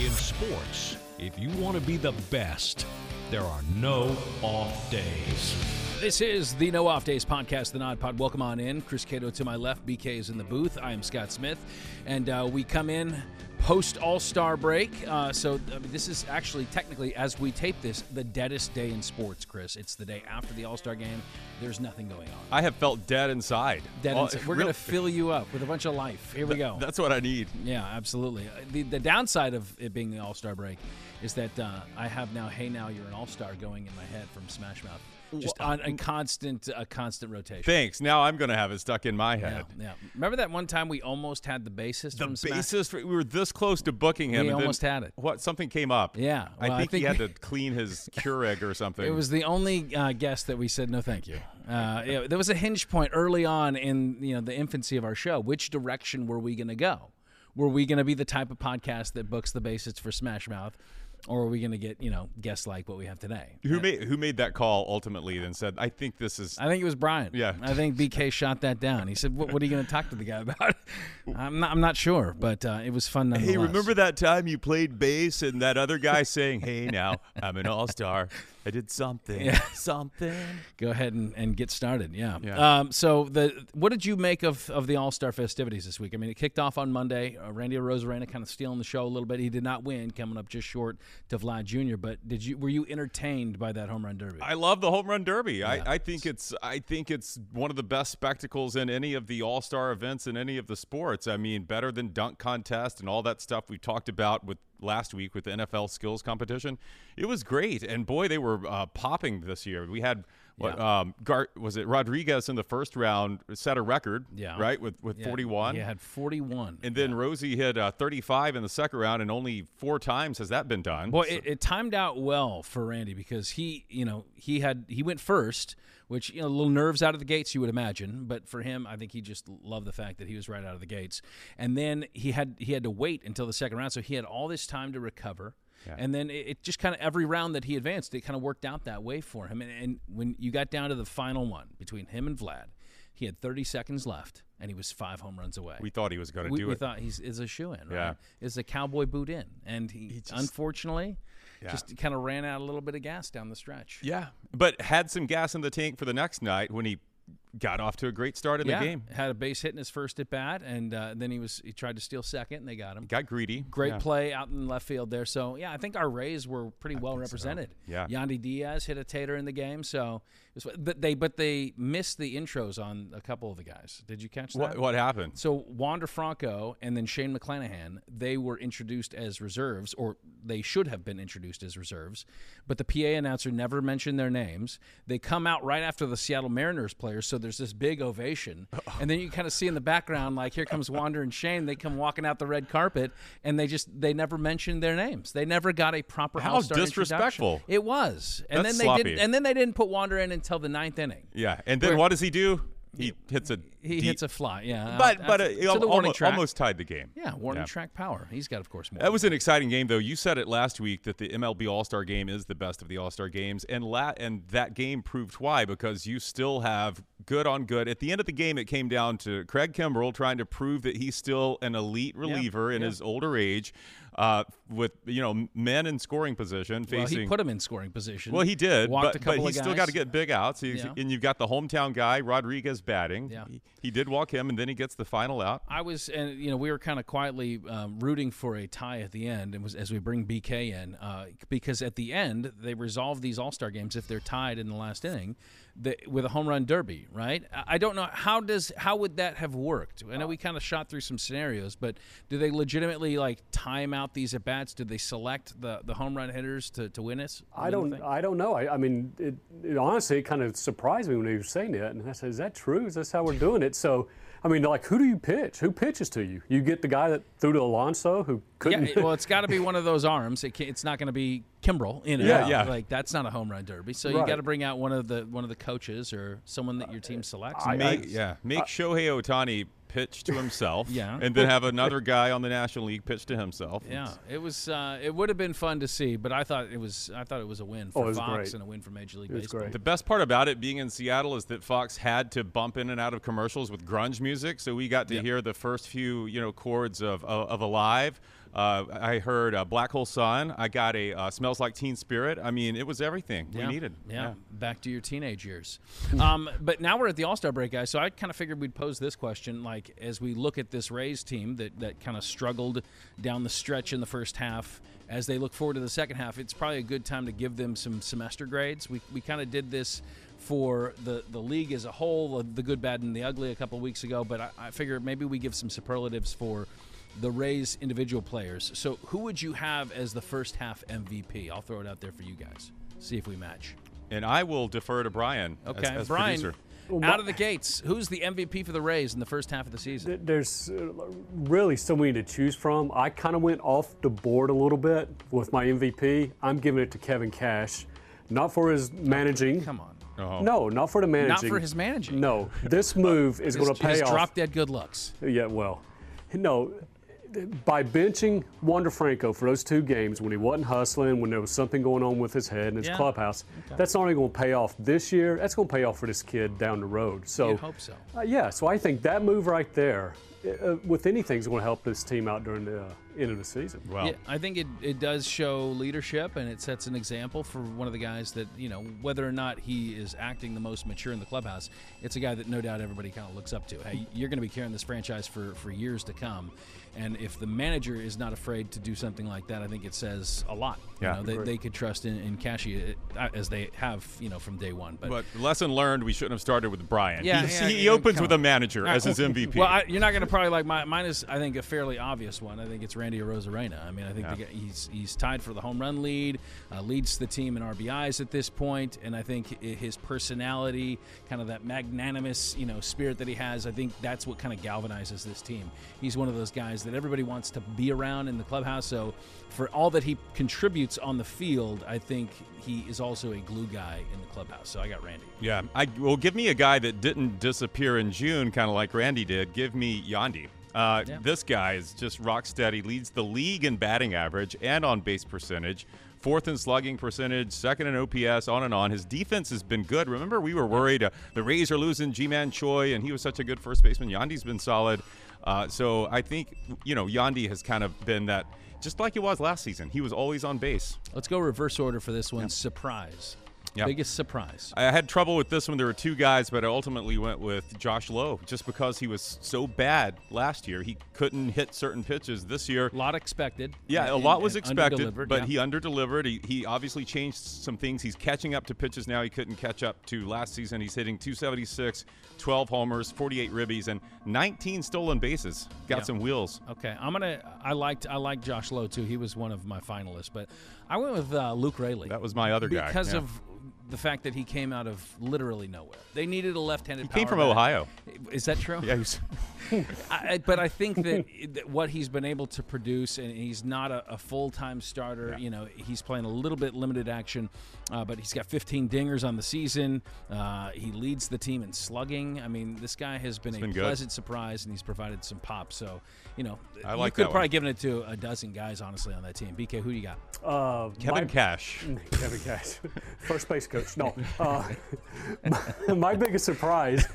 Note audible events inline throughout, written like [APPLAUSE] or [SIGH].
In sports, if you want to be the best, there are no off days. This is the No Off Days podcast, the Nod Pod. Welcome on in. Chris Cato to my left, BK is in the booth. I am Scott Smith, and uh, we come in post All Star break. Uh, so I mean, this is actually technically, as we tape this, the deadest day in sports. Chris, it's the day after the All Star game. There's nothing going on. I have felt dead inside. Dead Well, inside. We're real- going to fill you up with a bunch of life. Here we go. That's what I need. Yeah, absolutely. Uh, The, the downside of it being the All Star break is that uh, I have now "Hey Now You're an All Star" going in my head from Smash Mouth, just on a constant, a constant rotation. Thanks. Now I'm going to have it stuck in my head. yeah. Remember that one time we almost had the bassist The bassist, we were this close to booking him. We then almost had it. What? Something came up. Yeah, I well, I think, he think had to clean his [LAUGHS] Keurig or something. It was the only uh, guest that we said no, thank you. Uh, yeah, there was a hinge point early on in you know the infancy of our show. Which direction were we going to go? Were we going to be the type of podcast that books the bassist for Smash Mouth, or are we going to get you know guests like what we have today? Who made who made that call ultimately? Then said, "I think this is." I think it was Brian. Yeah. I think BK [LAUGHS] shot that down. He said, "What, what are you going to talk to the guy about?" [LAUGHS] I'm not. I'm not sure, but uh, it was fun. Hey, remember that time you played bass and that other guy saying, "Hey, now I'm an all-star. [LAUGHS] I did something, Yeah. [LAUGHS] something." Go ahead and, and get started. Yeah. Yeah. Um, so the what did you make of, of the All Star festivities this week? I mean, it kicked off on Monday. Uh, Randy Arozarena kind of stealing the show a little bit. He did not win, coming up just short to Vlad Jr. But did you were you entertained by that home run derby? I love the home run derby. I, I think it's I think it's one of the best spectacles in any of the all star events in any of the sports. I mean, better than dunk contest and all that stuff we talked about with last week with the NFL skills competition. It was great, and boy, they were uh, popping this year. We had what Yeah. um, Gar- was it Rodriguez in the first round set a record, Yeah. right with with Yeah, 41. He had 41. And then Rosie hit uh, 35 in the second round, and only four times has that been done. Boy, So- it, it timed out well for Randy because he, you know, he had he went first, which you know, a little nerves out of the gates, you would imagine. But for him, I think he just loved the fact that he was right out of the gates. And then he had he had to wait until the second round, so he had all this time to recover. And then it, it just kind of every round that he advanced, it kind of worked out that way for him. And, and when you got down to the final one between him and Vlad, he had 30 seconds left, and he was five home runs away we thought he was going to do we it. We thought he's is a shoe in, right? Yeah. Is a cowboy boot in, and he, unfortunately Yeah. just kind of ran out a little bit of gas down the stretch. Yeah, but had some gas in the tank for the next night when he got off to a great start in Yeah, the game. had a base hit in his first at bat, and uh, then he was he tried to steal second, and they got him. Got greedy. Great Yeah. play out in left field there. So yeah, I think our Rays were pretty well represented. Yeah. Yandy Diaz hit a tater in the game, so but they but they missed the intros on a couple of the guys. Did you catch that? What, what happened? So Wander Franco and then Shane McClanahan, they were introduced as reserves, or they should have been introduced as reserves, but the PA announcer never mentioned their names. They come out right after the Seattle Mariners players, so there's this big ovation, [LAUGHS] and then you kind of see in the background like here comes Wander and Shane. They come walking out the red carpet, and they just they never mentioned their names. They never got a proper How disrespectful. It was, and That's then they sloppy. didn't, and then they didn't put Wander in until the ninth inning. Yeah, and then Where- what does he do? He hits a He deep- hits a fly, yeah, but out- but uh, almost, almost tied the game. Yeah, warning Yeah. track power. He's got, of course, more. That was an exciting game, though. You said it last week that the MLB All Star Game is the best of the All Star games, and la- and that game proved why because you still have good on good. At the end of the game, it came down to Craig Kimbrel trying to prove that he's still an elite reliever in yeah. his older age, uh, with you know men in scoring position facing. well, he put him in scoring position. Well, he did, Walked but, but of still got to get big outs. He's, Yeah. And you've got the hometown guy Rodriguez batting. Yeah. He, he did walk him, and then he gets the final out. I was, and you know, we were kind of quietly um, rooting for a tie at the end, and was as we bring BK in, uh, because at the end they resolve these All Star games if they're tied in the last inning, the, with a home run derby, right? I don't know how does how would that have worked. I know we kind of shot through some scenarios, but do they legitimately like time out these at bats? Did they select the the home run hitters to, to win it? I don't. I don't know. I, I mean, it, it honestly it kind of surprised me when he was saying that, and I said, "Is that true? Is this how we're doing it?" So, I mean, like, who do you pitch? Who pitches to you? You get the guy that threw to Alonso, who couldn't. Yeah, well, it's [LAUGHS] got to be one of those arms. It can, it's not going to be Kimbrel, you know. Yeah, yeah. Like that's not a home run derby. So you got to bring out one of the one of the coaches or someone that your team selects. I- Make, yeah, make Shohei Ohtani pitch to himself, [LAUGHS] Yeah. and then have another guy on the National League pitch to himself. yeah, it was. Uh, it would have been fun to see, but I thought it was. I thought it was a win Oh, for it was Fox great. and a win for Major League It Baseball. great. The best part about it being in Seattle is that Fox had to bump in and out of commercials with grunge music, so we got to hear the first few, you know, chords of of, of Alive. Uh, I heard uh, Black Hole Sun. I got a uh, Smells Like Teen Spirit. I mean, it was everything we needed. Yeah. back to your teenage years. [LAUGHS] um, but now we're at the All Star break, guys. So I kind of figured we'd pose this question: like, as we look at this Rays team that that kind of struggled down the stretch in the first half, as they look forward to the second half, it's probably a good time to give them some semester grades. We we kind of did this for the, the league as a whole, the good, bad, and the ugly a couple weeks ago. But I, I figure maybe we give some superlatives for the Rays individual players. So who would you have as the first half MVP? I'll throw it out there for you guys. See if we match. And I will defer to Brian. Okay, as, as Brian. producer. Out of the gates, who's the MVP for the Rays in the first half of the season? There's uh, really so many to choose from. I kind of went off the board a little bit with my MVP. I'm giving it to Kevin Cash, not for his managing. Come on. Oh. No, not for the managing. Not for his managing. No, this move is going to pay His off. drop dead good looks. Yeah, well, no. By benching Wander Franco for those two games when he wasn't hustling, when there was something going on with his head and his Yeah. clubhouse, that's not only going to pay off this year. That's going to pay off for this kid down the road. So, You'd hope so. uh, yeah. So I think that move right there, uh, with anything, is going to help this team out during the uh, end of the season. Well, Yeah, I think it, it does show leadership and it sets an example for one of the guys that, you know, whether or not he is acting the most mature in the clubhouse, it's a guy that no doubt everybody kind of looks up to. Hey, you're going to be carrying this franchise for, for years to come. And if the manager is not afraid to do something like that, I think it says a lot. Yeah. You know, they, they could trust in, in Cashy uh, as they have, you know, from day one. But, but lesson learned, we shouldn't have started with Brian. Yeah, He's- yeah, he yeah, opens with on. a manager as his MVP. Well, I, you're not going to probably like my, mine is I think a fairly obvious one. I think it's Randy Arozarena. I mean, I think Yeah. the he's he's tied for the home run lead, uh, leads the team in RBIs at this point, and I think his personality, kind of that magnanimous you know spirit that he has, I think that's what kind of galvanizes this team. He's one of those guys that everybody wants to be around in the clubhouse. So for all that he contributes on the field, I think he is also a glue guy in the clubhouse. So I got Randy. yeah, I well, give me a guy that didn't disappear in June, kind of like Randy did. Give me Yandy. Uh, Yeah. This guy is just rock steady. Leads the league in batting average and on base percentage. Fourth in slugging percentage, second in OPS, on and on. His defense has been good. Remember, we were worried uh, the Rays are losing Ji-Man Choi, and he was such a good first baseman. Yandy's been solid. Uh, so I think you know Yandy has kind of been that, just like he was last season. He was always on base. Let's go reverse order for this one. Surprise. Yeah. Biggest surprise. I had trouble with this one. There were two guys, but I ultimately went with Josh Lowe just because he was so bad last year. He couldn't hit certain pitches this year. A lot expected. Yeah, a lot was expected, but yeah. he underdelivered. He, he obviously changed some things. He's catching up to pitches now he couldn't catch up to last season. He's hitting 276, 12 homers, 48 ribbies, and 19 stolen bases. Got Yeah. some wheels. Okay, I'm gonna. I liked. I liked Josh Lowe too. He was one of my finalists, but I went with uh, Luke Raley. That was my other guy. because yeah. of the fact that he came out of literally nowhere. They needed a left-handed. He came from. Ohio. Is that true? Yeah, [LAUGHS] I, I- but I think that, that what he's been able to produce, and he's not a, a full-time starter. You know, he's playing a little bit limited action, uh, but he's got 15 dingers on the season. Uh, he leads the team in slugging. I mean, this guy has been a been good. pleasant surprise, and he's provided some pop. So, you know, I you like could that probably one. given it to a dozen guys, honestly, on that team. BK, who do you got? Uh, Kevin my- Cash. [LAUGHS] Kevin Cash, [LAUGHS] first base coach. No, uh, my, my biggest surprise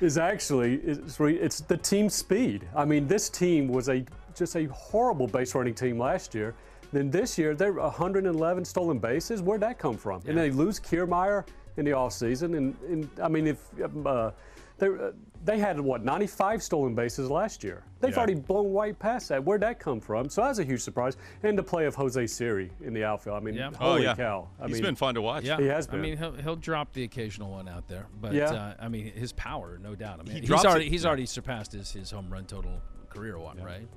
is actually it's, re- it's the team speed. I mean, this team was a just a horrible base running team last year. Then this year they're 111 stolen bases. Where'd that come from? And they lose Kiermaier in the offseason. And, and I mean, if uh, they uh, they had what 95 stolen bases last year. They've Yeah. already blown right past that. Where'd that come from? So that's a huge surprise. And the play of Jose Siri in the outfield. I mean, Yeah. Oh holy yeah, cow! I He's mean, been fun to watch. Yeah, He has been. I mean, he'll, he'll drop the occasional one out there, but Yeah. uh, I mean, his power, no doubt. I mean, He he's drops it- already he's already surpassed his, his home run total career one, right?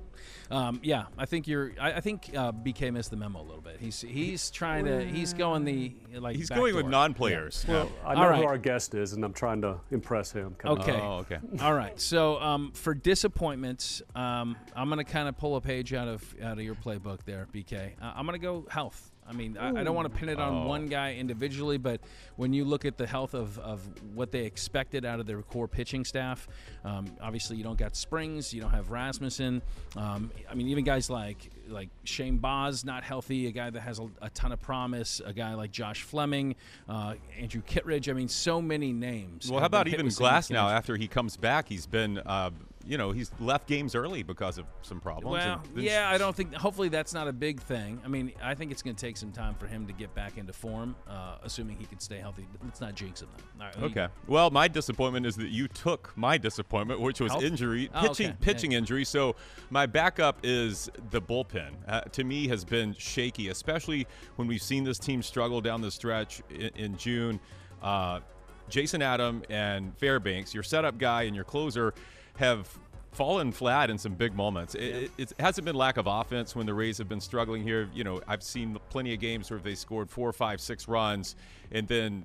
Um, yeah, I think you're. I, I think uh, BK missed the memo a little bit. He's he's trying to. He's going the like. He's back going with non-players. Well, I know All right. who our guest is, and I'm trying to impress him. Okay. up. Oh, okay. [LAUGHS] All right. So um, for disappointments, um, I'm going to kind of pull a page out of out of your playbook there, BK. Uh, I'm going to go health. I mean, I, I don't want to pin it on Oh. one guy individually, but when you look at the health of, of what they expected out of their core pitching staff, um, obviously you don't got Springs, you don't have Rasmussen. Um, I mean, even guys like like Shane Baz not healthy, a guy that has a, a ton of promise, a guy like Josh Fleming, uh, Andrew Kittredge. I mean, so many names. Well, how about even Glasnow? After he comes back, he's been uh, you know, he's left games early because of some problems. Well, yeah, I don't think. Hopefully, that's not a big thing. I mean, I think it's going to take some time for him to get back into form, uh, assuming he can stay healthy. Let's not jinx him. Though. Right, Okay. Well, my disappointment is that you took my disappointment, which was Health? injury, Oh, pitching, okay. pitching Yeah. injury. So my backup is the bullpen. Uh, to me, has been shaky, especially when we've seen this team struggle down the stretch in, in June. Uh, Jason Adam and Fairbanks, your setup guy and your closer, have fallen flat in some big moments. It, it, it hasn't been lack of offense when the Rays have been struggling here. You know, I've seen plenty of games where they scored four, five, six runs, and then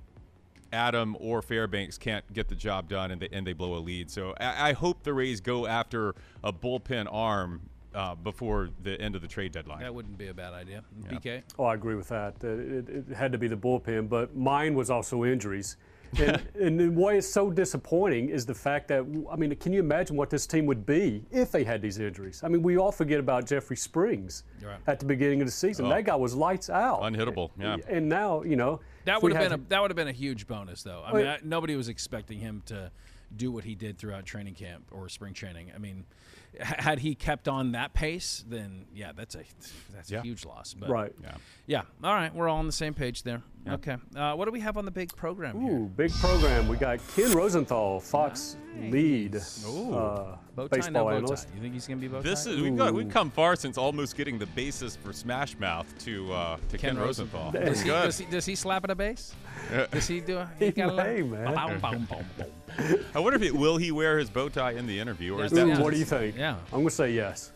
Adam or Fairbanks can't get the job done and they, and they blow a lead. So I, I hope the Rays go after a bullpen arm uh, before the end of the trade deadline. That wouldn't be a bad idea. BK. Oh, I agree with that. It, it had to be the bullpen, but mine was also injuries. And, [LAUGHS] and the way it's so disappointing is the fact that, I mean, can you imagine what this team would be if they had these injuries? I mean, we all forget about Jeffrey Springs Right. at the beginning of the season. Oh. That guy was lights out. Unhittable, yeah. And now, you know, That would have had been a that would have been a huge bonus, though. I Well, mean, I, nobody was expecting him to do what he did throughout training camp or spring training. I mean, had he kept on that pace, then yeah, that's a that's Yeah. a huge loss. But Right. Yeah. yeah, all right, we're all on the same page there. Okay, uh, what do we have on the big program here? Big program. We got Ken Rosenthal, Fox lead uh, Bow tie, no baseball bow tie. analyst. You think he's gonna be bow tie? This is we've got we've come far since almost getting the basis for Smash Mouth to uh, to Ken, Rosenthal. Does he, does, he, does he slap at a base? does he do? A, He got a little- man. Bow, bow, bow, bow. I wonder if it will he wear his bow tie in the interview or is Yeah, that Ooh, Yeah. what do you think? Yeah. I'm going to say yes.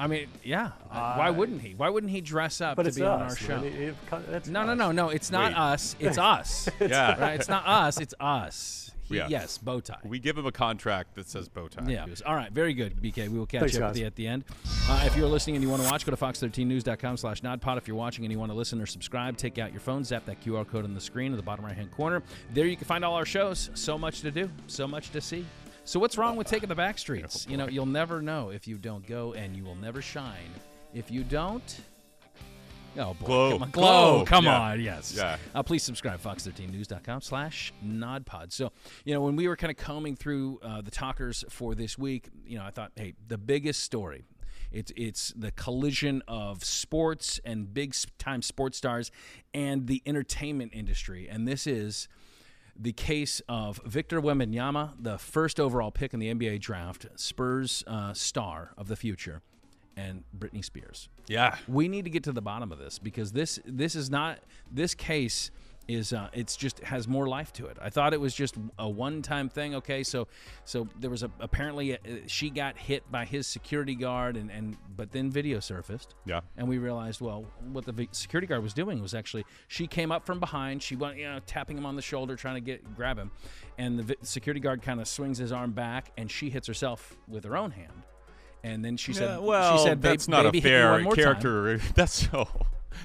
I mean, yeah. Why wouldn't he? Why wouldn't he dress up But to it's be on us. our show? man. It- it kind of- that's No, no, no, no. It's not Wait. us. It's [LAUGHS] us. yeah. right? It's not us. It's us. [LAUGHS] He, Yeah. Yes, bow tie. We give him a contract that says bow tie. yeah. All right. Very good, BK. We will catch Thanks, up with you at the end. Uh, if you're listening and you want to watch, go to fox13news.com slash nodpod. If you're watching and you want to listen or subscribe, take out your phone, zap that QR code on the screen in the bottom right-hand corner. There you can find all our shows. So much to do. So much to see. So what's wrong with taking the back streets? [LAUGHS] You know, you'll never know if you don't go, and you will never shine if you don't. Oh boy, Glow. come on, glow, Glow. come Yeah. on, yes. Yeah. Uh, please subscribe, fox13news.com slash nodpod. So, you know, when we were kind of combing through uh, the talkers for this week, you know, I thought, hey, the biggest story, it's, it's the collision of sports and big time sports stars and the entertainment industry. And this is the case of Victor Wembanyama, the first overall pick in the NBA draft, Spurs uh, star of the future, and Britney Spears Yeah. we need to get to the bottom of this because this this is not this case is uh, it's just has more life to it. I thought it was just a one time thing. Okay, so so there was a apparently uh she got hit by his security guard and and but then video surfaced. Yeah. And we realized, well, what the security guard was doing was actually she came up from behind. She went, you know, tapping him on the shoulder, trying to get grab him, and the security guard kind of swings his arm back, and she hits herself with her own hand. And then she said, Yeah, well, she said, that's not a hit me one fair character. [LAUGHS] That's so.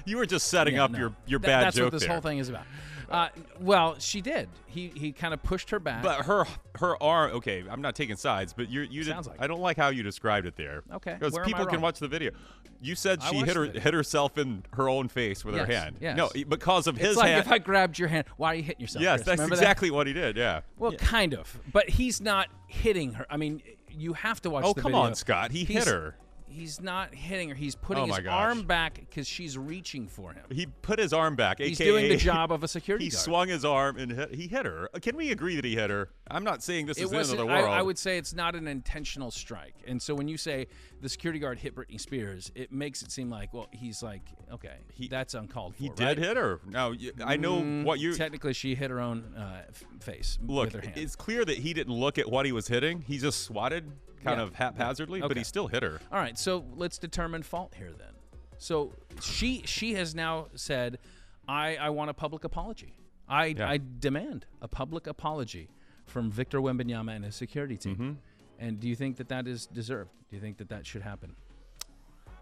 You were just setting Yeah, up no. your your That- bad That's joke what this there. whole thing is about. Uh, well, she did. He he kind of pushed her back. But her her arm. Okay, I'm not taking sides, but you you Sounds did. like I don't like how you described it there. Okay, because where am I people can watch the video. You said I she hit her hit herself in her own face with her hand. yes. No, because of it's his like hand. if I grabbed your hand, why are you hitting yourself? yes, Chris? that's Remember that? exactly what he did. Yeah. Well, kind of, but he's not hitting her. I mean, you have to watch. Oh, come video. on, Scott. He hit her. He's not hitting her. He's putting Oh, his gosh. arm back because she's reaching for him. He put his arm back. He's AKA, doing the [LAUGHS] job of a security He guard. swung his arm and hit, he hit her. Can we agree that he hit her? I'm not saying this It is the end of the I, world. I would say it's not an intentional strike. And so when you say the security guard hit Britney Spears, it makes it seem like well, he's like, okay, He- that's uncalled for. He right? did hit her. Now I know what you Technically, she hit her own uh, face look. with her hand. It's clear that he didn't look at what he was hitting. He just swatted kind Yeah. of haphazardly, but he still hit her. All right, so let's determine fault here then. So she she has now said, I I want a public apology. I Yeah. I demand a public apology from Victor Wembanyama and his security team. Mm-hmm. And do you think that that is deserved? Do you think that that should happen?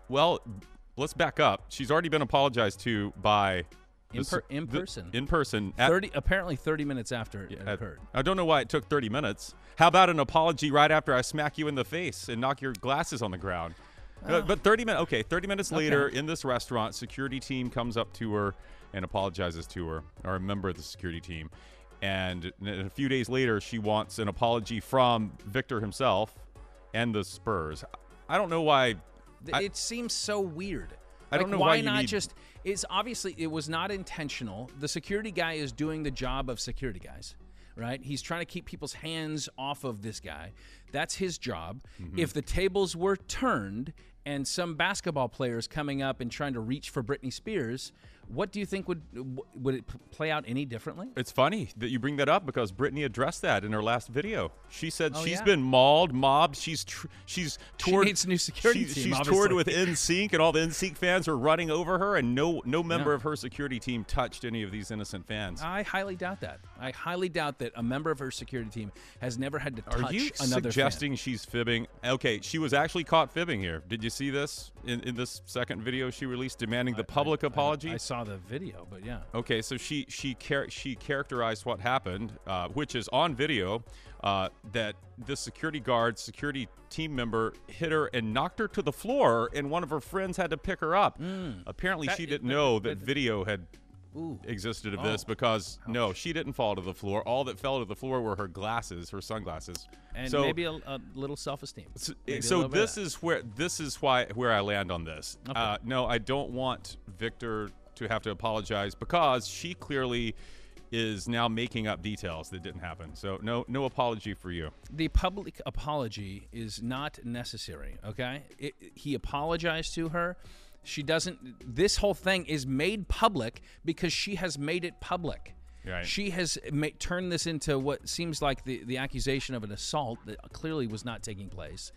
Well, let's back up. She's already been apologized to by In per- in the- person. in person. at- Thirty apparently thirty minutes after it occurred. I don't know why it took 30 minutes. How about an apology right after I smack you in the face and knock your glasses on the ground? But- but 30 minutes, okay, 30 minutes later Okay. in this restaurant, security team comes up to her and apologizes to her, or a member of the security team. And a few days later, she wants an apology from Victor himself. and the Spurs. I don't know why. I- it seems so weird. I don't Like, know why, why not need- just. It's obviously it was not intentional. The security guy is doing the job of security guys, right? He's trying to keep people's hands off of this guy. That's his job. Mm-hmm. If the tables were turned and some basketball players coming up and trying to reach for Britney Spears, what do you think would would it play out any differently? It's funny that you bring that up because Britney addressed that in her last video. She said Oh, she's yeah? been mauled, mobbed. She's tr- she's She toured. needs a new security she- team, She's obviously. toured with NSYNC, and all the NSYNC fans are running over her, and no no member Yeah. of her security team touched any of these innocent fans. I highly doubt that. I highly doubt that a member of her security team has never had to touch Are you another fan. suggesting she's fibbing? Okay, she was actually caught fibbing here. Did you see this in, in this second video she released demanding the public apology? I saw the video, but yeah. Okay, so she she char- she characterized what happened, uh, which is on video, uh, that the security guard, security team member, hit her and knocked her to the floor, and one of her friends had to pick her up. Apparently, Hmm. That- she didn't know that video had Ooh. existed of Oh. this because no, she didn't fall to the floor. All that fell to the floor were her glasses, her sunglasses. And so, maybe a, a little self-esteem. so, so little this is where this is why where I land on this. Okay. Uh, no, I don't want Victor to have to apologize because she clearly is now making up details that didn't happen. So no no apology for you. the public apology is not necessary. Okay, it, he apologized to her. She doesn't. This whole thing is made public because she has made it public. Right. She has ma- turned this into what seems like the, the accusation of an assault that clearly was not taking place.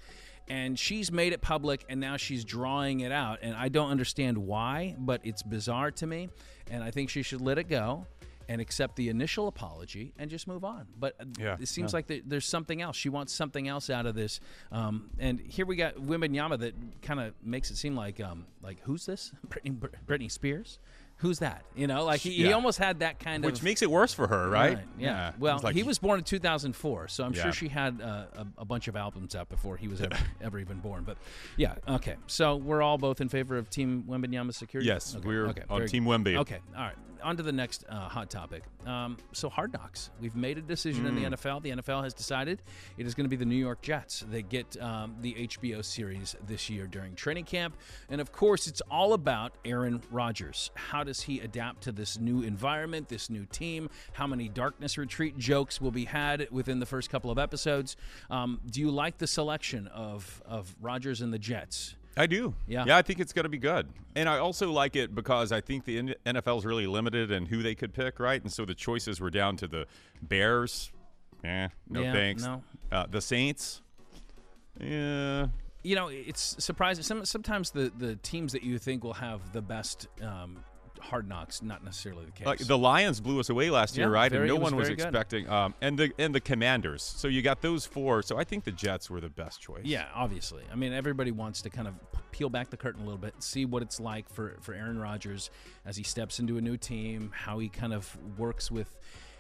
And she's made it public and now she's drawing it out. And I don't understand why, but it's bizarre to me. And I think she should let it go and accept the initial apology and just move on. But uh, Yeah, it seems yeah. like there, there's something else. She wants something else out of this. Um, and here we got Wembanyama that kind of makes it seem like, um, like who's this? [LAUGHS] Britney, Britney Spears? Who's that? You know, like he, he almost had that kind Which of. Which makes it worse for her, right? Yeah. It's Well, like- he was born in 2004, so I'm Yeah. sure she had uh, a, a bunch of albums out before he was ever, [LAUGHS] ever even born. But yeah, okay. So we're all both in favor of Team Wembanyama security. Yes, Okay, we're okay, on very Team. Wemby. Okay, all right. On to the next uh, hot topic. Um, so Hard Knocks. We've made a decision in Mm. the NFL. The NFL has decided it is going to be the New York Jets that get um, the HBO series this year during training camp, and of course, it's all about Aaron Rodgers. How does he adapt to this new environment, this new team? How many darkness retreat jokes will be had within the first couple of episodes? Um, do you like the selection of of Rodgers and the Jets? I do. Yeah. Yeah, I think it's going to be good. And I also like it because I think the NFL is really limited in who they could pick, right? And so the choices were down to the Bears. Eh, no Yeah, thanks. no. Uh, the Saints. Yeah. you know, it's surprising. Some, sometimes the, the teams that you think will have the best um, hard knocks, not necessarily the case. Like the Lions blew us away last year, Yeah, right? very- and no was one was expecting. Um, and the and the Commanders. So you got those four. So I think the Jets were the best choice. yeah, obviously. I mean, everybody wants to kind of peel back the curtain a little bit, see what it's like for, for Aaron Rodgers as he steps into a new team, how he kind of works with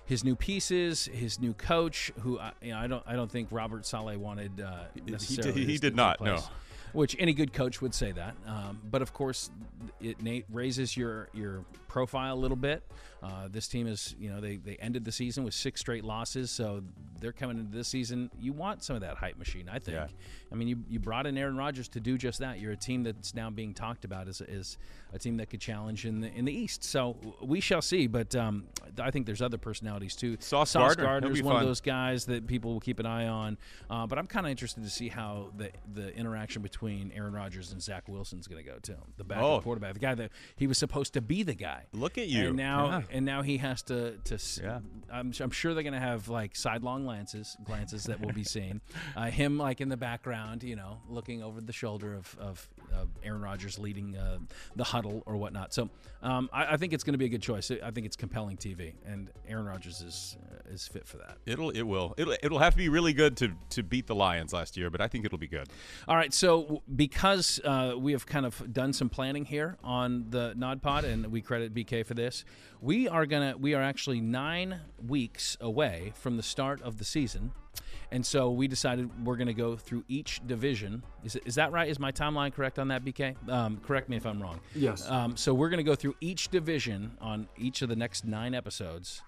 his new pieces, his new coach, who I, you know, I don't I don't think Robert Saleh wanted uh, necessarily. he this did not, take no. Which any good coach would say that, um, but of course, it Nate raises your your profile a little bit. Uh, this team is, you know, they they ended the season with six straight losses, so they're coming into this season. You want some of that hype machine, I think. Yeah. I mean, you, you brought in Aaron Rodgers to do just that. You're a team that's now being talked about as, as a team that could challenge in the in the East. So we shall see. But um, I think there's other personalities too. Sauce Gardner, he'll is one fun. of those guys that people will keep an eye on. Uh, but I'm kind of interested to see how the the interaction between Aaron Rodgers and Zach Wilson is going to go too. The backup Oh. quarterback, the guy that he was supposed to be the guy. Look at you. And now, Yeah. and now he has to. to Yeah. I'm, I'm sure they're going to have like sidelong glances, glances that will be seen. [LAUGHS] Uh, him like in the background, you know, looking over the shoulder of, of, of Aaron Rodgers leading uh, the huddle or whatnot. So um, I, I think it's going to be a good choice. I think it's compelling TV, and Aaron Rodgers is uh, is fit for that. It'll it will it'll it'll have to be really good to to beat the Lions last year, but I think it'll be good. All right, so because uh, we have kind of done some planning here on the Nod Pod, and we credit BK for this, we are gonna we are actually nine weeks away from the start of the season, and so we decided we're gonna go through each division. Is, it, is that right? Is my timeline correct on that, BK? Um, correct me if I'm wrong. Yes. Um, so we're gonna go through each division on each of the next nine episodes.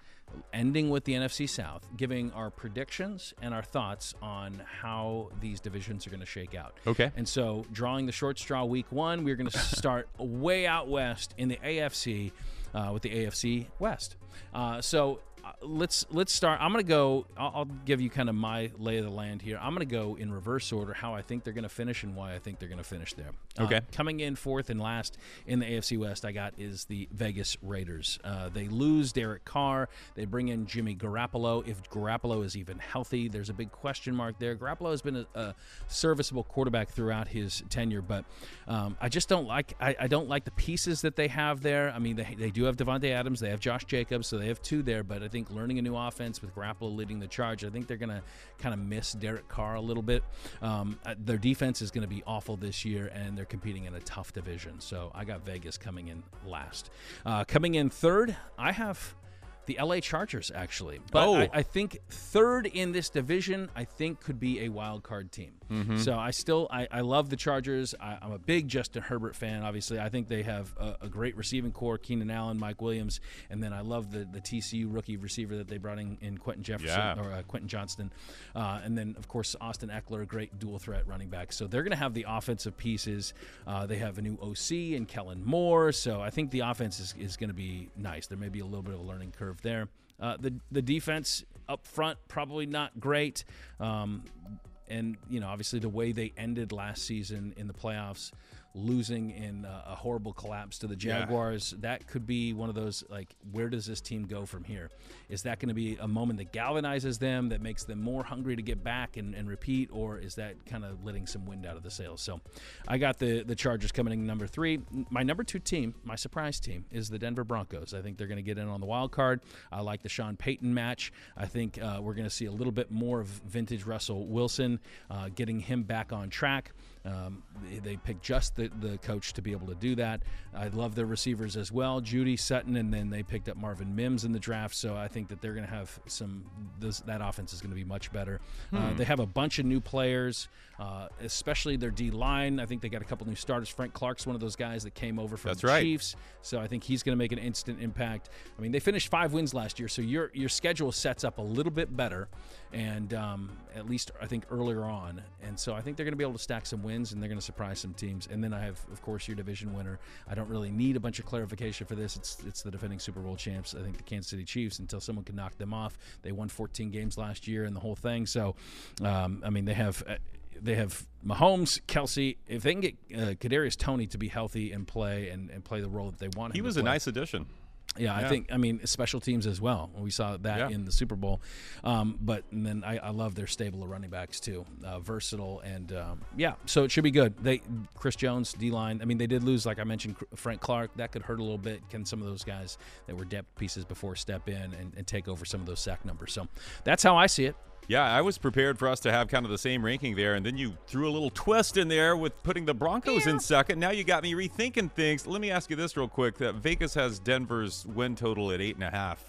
ending with the NFC South, giving our predictions and our thoughts on how these divisions are going to shake out. Okay. And so, drawing the short straw week one, we're going [LAUGHS] to start way out west in the AFC uh, with the AFC West. Uh, so, let's let's start. I'm going to go. I'll, I'll, give you kind of my lay of the land here. I'm going to go in reverse order how I think they're going to finish and why I think they're going to finish there. Uh, okay. coming in fourth and last in the AFC West, I got is the Vegas Raiders. Uh, they lose Derek Carr. They bring in Jimmy Garoppolo. If Garoppolo is even healthy, there's a big question mark there. Garoppolo has been a, a serviceable quarterback throughout his tenure, but um, I just don't like. I, I, don't like the pieces that they have there. I mean, they, they do have Davante Adams. They have Josh Jacobs, so they have two there. But I think learning a new offense with Garoppolo leading the charge, I think they're going to kind of miss Derek Carr a little bit. Um, uh, their defense is going to be awful this year, and they're competing in a tough division. So I got Vegas coming in last. Uh, coming in third, I have the LA Chargers, actually. But oh. I, I, think third in this division, I think could be a wild card team. Mm-hmm. So I still, I, I love the Chargers. I, am a big Justin Herbert fan, obviously. I think they have a, a, great receiving corps Keenan Allen, Mike Williams, and then I love the, the TCU rookie receiver that they brought in, in Quentin Jefferson yeah. or uh, Quentin Johnston. Uh, and then, of course, Austin Ekeler, great dual threat running back. So they're going to have the offensive pieces. Uh, they have a new OC and Kellen Moore. So I think the offense is, is going to be nice. There may be a little bit of a learning curve there. Uh, the the defense up front probably not great, um, and you know obviously the way they ended last season in the playoffs losing in a horrible collapse to the Jaguars. Yeah. That could be one of those like, where does this team go from here? Is that going to be a moment that galvanizes them, that makes them more hungry to get back and, and repeat, or is that kind of letting some wind out of the sails? So, I got the the Chargers coming in number three. My number two team, my surprise team, is the Denver Broncos. I think they're going to get in on the wild card. I like the Sean Payton match. I think uh, we're going to see a little bit more of vintage Russell Wilson, uh, getting him back on track. Um, they, they picked just the, the coach to be able to do that. I love their receivers as well, Jeudy Sutton, and then they picked up Marvin Mims in the draft. So I think that they're going to have some. This, that offense is going to be much better. Uh, hmm. Uh, they have a bunch of new players, uh, especially their D line. I think they got a couple new starters. Frank Clark's one of those guys that came over from That's the right. Chiefs, so I think he's going to make an instant impact. I mean, they finished five wins last year, so your your schedule sets up a little bit better and um, at least I think earlier on. And so I think they're going to be able to stack some wins and they're going to surprise some teams. And then I have, of course, your division winner. I don't really need a bunch of clarification for this. It's it's the defending Super Bowl champs. I think the Kansas City Chiefs. Until someone can knock them off, they won 14 games last year and the whole thing. So, um, I mean, they have. Uh, they have Mahomes, Kelce. If they can get uh, Kadarius Toney to be healthy and play and, and play the role that they want, he was a nice addition. Yeah, Yeah. I think I mean special teams as well. We saw that Yeah. in the Super Bowl, um, but and then I, I love their stable of running backs too, uh, versatile and um, yeah. So it should be good. They Chris Jones D line. I mean they did lose like I mentioned Frank Clark. That could hurt a little bit. Can some of those guys that were depth pieces before step in and, and take over some of those sack numbers? So that's how I see it. Yeah, I was prepared for us to have kind of the same ranking there, and then you threw a little twist in there with putting the Broncos in second. Now you got me rethinking things. Let me ask you this real quick: that Vegas has Denver's win total at eight and a half.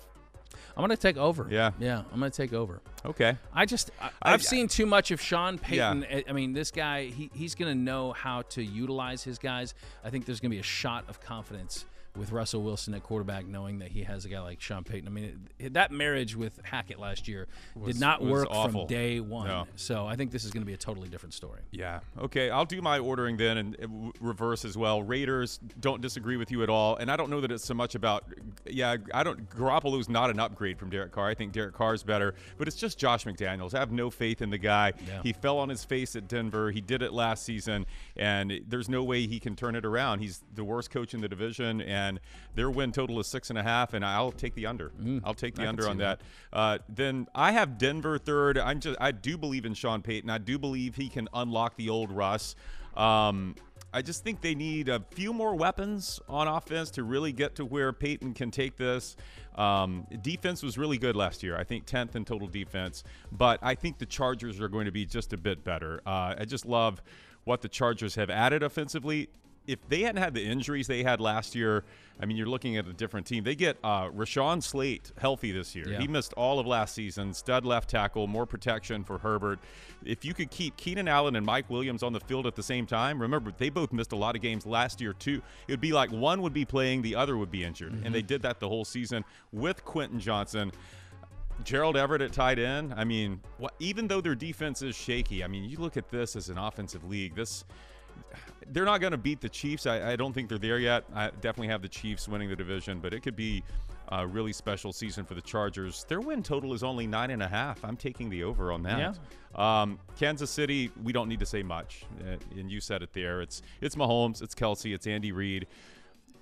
I'm gonna take over. Yeah. yeah. I'm gonna take over. Okay. I just I, I- I've seen too much of Sean Payton. I- I mean, this guy he, he's going to know how to utilize his guys. I think there's going to be a shot of confidence with Russell Wilson at quarterback, knowing that he has a guy like Sean Payton. I mean, it, that marriage with Hackett last year Was- did not work awful. from day one. No. So I think this is going to be a totally different story. Yeah. Okay. I'll do my ordering then and w- reverse as well. Raiders don't disagree with you at all, and I don't know that it's so much about. Yeah, I don't. Garoppolo's not an upgrade from Derek Carr. I think Derek Carr's better, but it's just Josh McDaniels. I have no faith in the guy. Yeah. He fell on his face at Denver. He did it last season, and there's no way he can turn it around. He's the worst coach in the division, and their win total is six and a half, and I'll take the under. I'll take the I under on that. that. Uh, then I have Denver third. I'm just I do believe in Sean Payton. I do believe he can unlock the old Russ. Um, I just think they need a few more weapons on offense to really get to where Payton can take this. Um, defense was really good last year. I think 10th in total defense, but I think the Chargers are going to be just a bit better. Uh, I just love what the Chargers have added offensively if they hadn't had the injuries they had last year, I mean, you're looking at a different team. They get uh, Rashawn Slater healthy this year. Yeah. He missed all of last season. Stud left tackle, more protection for Herbert. If you could keep Keenan Allen and Mike Williams on the field at the same time, remember they both missed a lot of games last year too. It would be like one would be playing, the other would be injured, and they did that the whole season with Quentin Johnston. Gerald Everett at tight end. I mean, what, even though their defense is shaky, I mean, you look at this as an offensive league. This they're not going to beat the Chiefs. I, I, don't think they're there yet. I definitely have the Chiefs winning the division, but it could be a really special season for the Chargers. Their win total is only nine and a half. I'm taking the over on that. Yeah. Um, Kansas City, we don't need to say much, uh, and you said it there. It's it's Mahomes, it's Kelce, it's Andy Reid.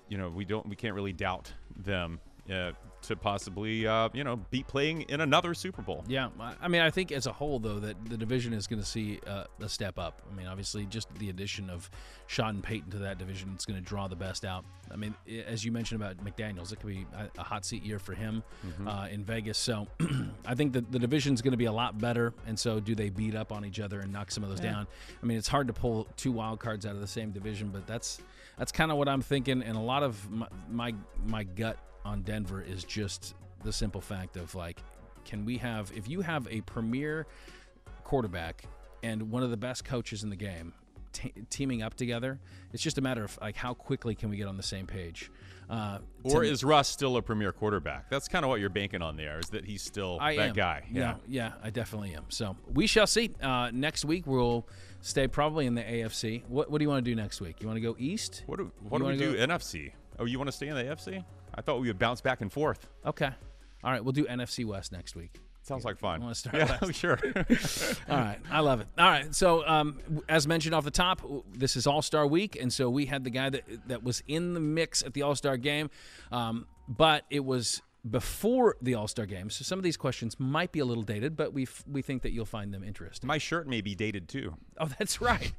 You know, we don't we can't really doubt them. Uh, to possibly, uh, you know, be playing in another Super Bowl. Yeah, I mean, I think as a whole, though, that the division is going to see uh, a step up. I mean, obviously, just the addition of Sean Payton to that division is going to draw the best out. I mean, as you mentioned about McDaniels, it could be a, a hot seat year for him mm-hmm. uh, in Vegas. So [CLEARS THROAT] I think that the division is going to be a lot better. And so, do they beat up on each other and knock some of those yeah. down? I mean, it's hard to pull two wild cards out of the same division, but that's that's kind of what I'm thinking. And a lot of my my, my gut on Denver is just the simple fact of like, can we have, if you have a premier quarterback and one of the best coaches in the game teaming up together, it's just a matter of like how quickly can we get on the same page. Uh, or is Russ still a premier quarterback? That's kind of what you're banking on there. Is that he's still I that am. guy? Yeah. yeah, yeah, I definitely am. So we shall see. Uh, next week we'll stay probably in the AFC. What What do you want to do next week? You want to go east? What do What do we do? Go? NFC. Oh, you want to stay in the AFC? I thought we would bounce back and forth. Okay. All right, we'll do NFC West next week. Sounds like fun. I want to start yeah, west. [LAUGHS] sure. [LAUGHS] All right, I love it. All right, so um, as mentioned off the top, this is All Star Week, and so we had the guy that that was in the mix at the All Star game, um, but it was before the All Star game. So some of these questions might be a little dated, but we we think that you'll find them interesting. My shirt may be dated too. Oh, that's right.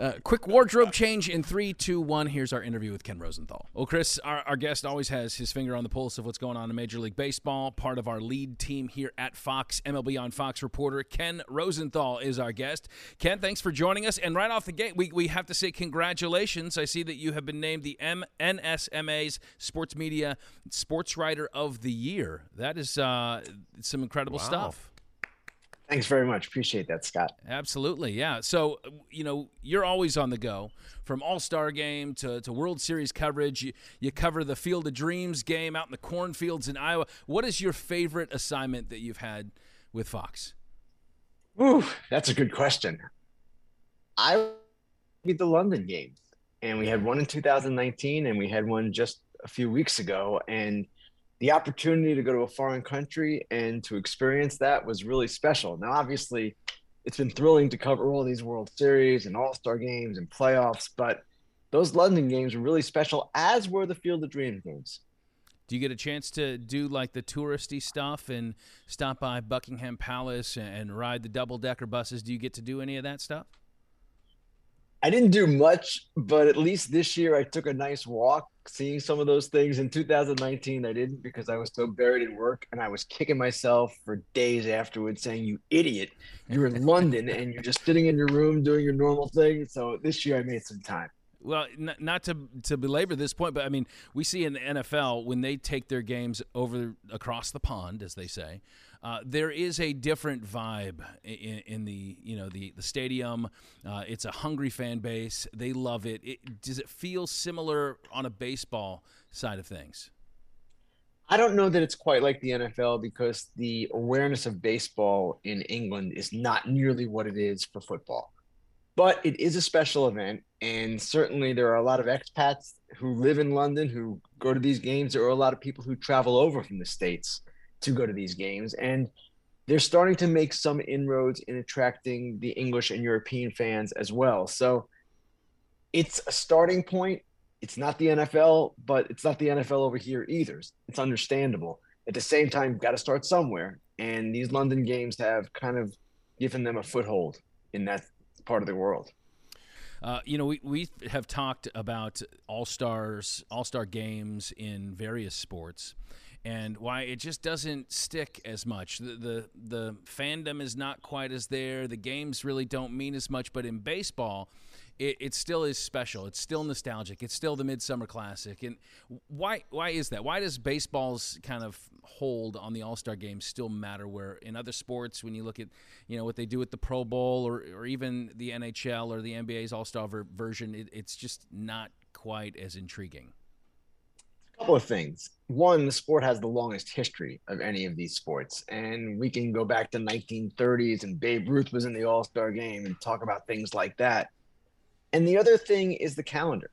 Uh, quick wardrobe change in three, two, one. Here's our interview with Ken Rosenthal. Well, Chris, our, our guest always has his finger on the pulse of what's going on in Major League Baseball. Part of our lead team here at Fox, MLB on Fox reporter Ken Rosenthal is our guest. Ken, thanks for joining us. And right off the gate, we, we have to say congratulations. I see that you have been named the M- NSMA's Sports Media Sports Writer of the Year. That is uh, some incredible wow. stuff. Thanks very much. Appreciate that, Scott. Absolutely. Yeah. So, you know, you're always on the go from All Star game to, to World Series coverage. You, you cover the Field of Dreams game out in the cornfields in Iowa. What is your favorite assignment that you've had with Fox? Ooh, that's a good question. I beat the London games, and we had one in 2019, and we had one just a few weeks ago. And the opportunity to go to a foreign country and to experience that was really special. Now, obviously, it's been thrilling to cover all these World Series and All Star games and playoffs, but those London games were really special, as were the Field of Dreams games. Do you get a chance to do like the touristy stuff and stop by Buckingham Palace and ride the double decker buses? Do you get to do any of that stuff? I didn't do much, but at least this year I took a nice walk seeing some of those things. In 2019, I didn't because I was so buried in work and I was kicking myself for days afterwards saying, You idiot, you're in London and you're just sitting in your room doing your normal thing. So this year I made some time. Well, n- not to to belabor this point, but I mean, we see in the NFL when they take their games over across the pond, as they say, uh, there is a different vibe in, in, the you know the the stadium. Uh, it's a hungry fan base; they love it. it. Does it feel similar on a baseball side of things? I don't know that it's quite like the NFL because the awareness of baseball in England is not nearly what it is for football but it is a special event and certainly there are a lot of expats who live in london who go to these games there are a lot of people who travel over from the states to go to these games and they're starting to make some inroads in attracting the english and european fans as well. So it's a starting point. It's not the nfl but it's not the nfl over here either. It's understandable. At the same time you've got to start somewhere and these london games have kind of given them a foothold in that part of the world. Uh, you know, we, we have talked about all stars, all star games in various sports, and why it just doesn't stick as much. The, the the fandom is not quite as there. The games really don't mean as much. But in baseball, it, it still is special. It's still nostalgic. It's still the Midsummer Classic. And why why is that? Why does baseball's kind of hold on the All Star game still matter? Where in other sports, when you look at you know what they do with the Pro Bowl or or even the NHL or the NBA's All Star ver- version, it, it's just not quite as intriguing. Couple of things. One, the sport has the longest history of any of these sports, and we can go back to 1930s and Babe Ruth was in the All Star game and talk about things like that. And the other thing is the calendar.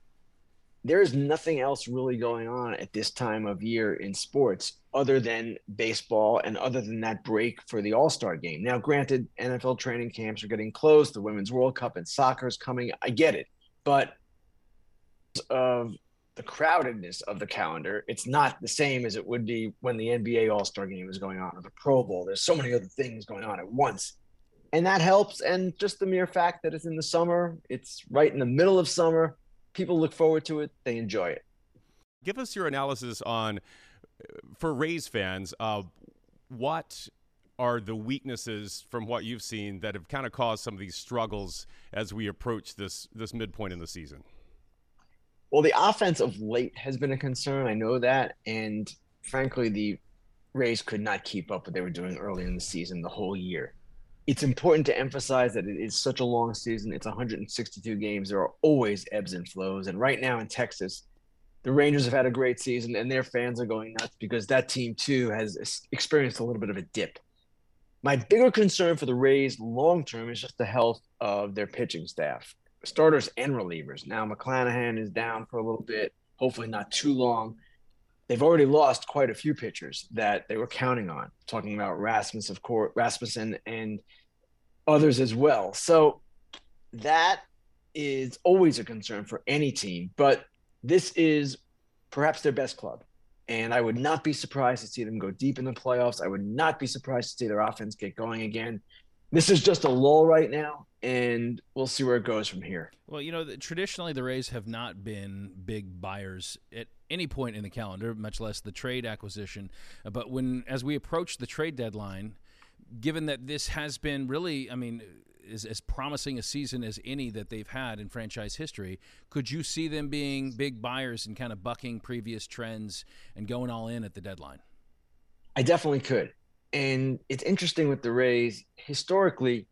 There is nothing else really going on at this time of year in sports other than baseball and other than that break for the All Star game. Now, granted, NFL training camps are getting closed, the Women's World Cup and soccer is coming. I get it. But of the crowdedness of the calendar, it's not the same as it would be when the NBA All Star game is going on or the Pro Bowl. There's so many other things going on at once and that helps. And just the mere fact that it's in the summer, it's right in the middle of summer. People look forward to it. They enjoy it. Give us your analysis on, for Rays fans, uh, what are the weaknesses from what you've seen that have kind of caused some of these struggles as we approach this this midpoint in the season? Well, the offense of late has been a concern. I know that, and frankly, the Rays could not keep up what they were doing early in the season the whole year it's important to emphasize that it is such a long season. It's 162 games. There are always ebbs and flows. And right now in Texas, the Rangers have had a great season and their fans are going nuts because that team too has experienced a little bit of a dip. My bigger concern for the Rays long term is just the health of their pitching staff, starters and relievers. Now McClanahan is down for a little bit, hopefully not too long they've already lost quite a few pitchers that they were counting on. Talking about Rasmus, of course, Rasmussen and others as well. So that is always a concern for any team, but this is perhaps their best club. And I would not be surprised to see them go deep in the playoffs. I would not be surprised to see their offense get going again. This is just a lull right now, and we'll see where it goes from here. Well, you know, traditionally the Rays have not been big buyers at any point in the calendar, much less the trade acquisition. Uh, but when, as we approach the trade deadline, given that this has been really, I mean, is as promising a season as any that they've had in franchise history, could you see them being big buyers and kind of bucking previous trends and going all in at the deadline? I definitely could. And it's interesting with the Rays, historically,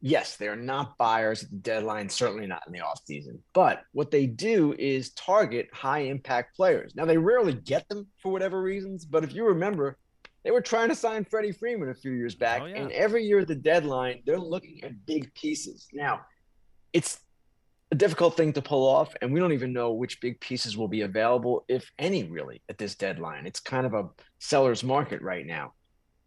yes, they're not buyers at the deadline, certainly not in the offseason. But what they do is target high impact players. Now, they rarely get them for whatever reasons, but if you remember, they were trying to sign Freddie Freeman a few years back. Oh, yeah. And every year at the deadline, they're looking at big pieces. Now, it's a difficult thing to pull off, and we don't even know which big pieces will be available, if any, really, at this deadline. It's kind of a seller's market right now.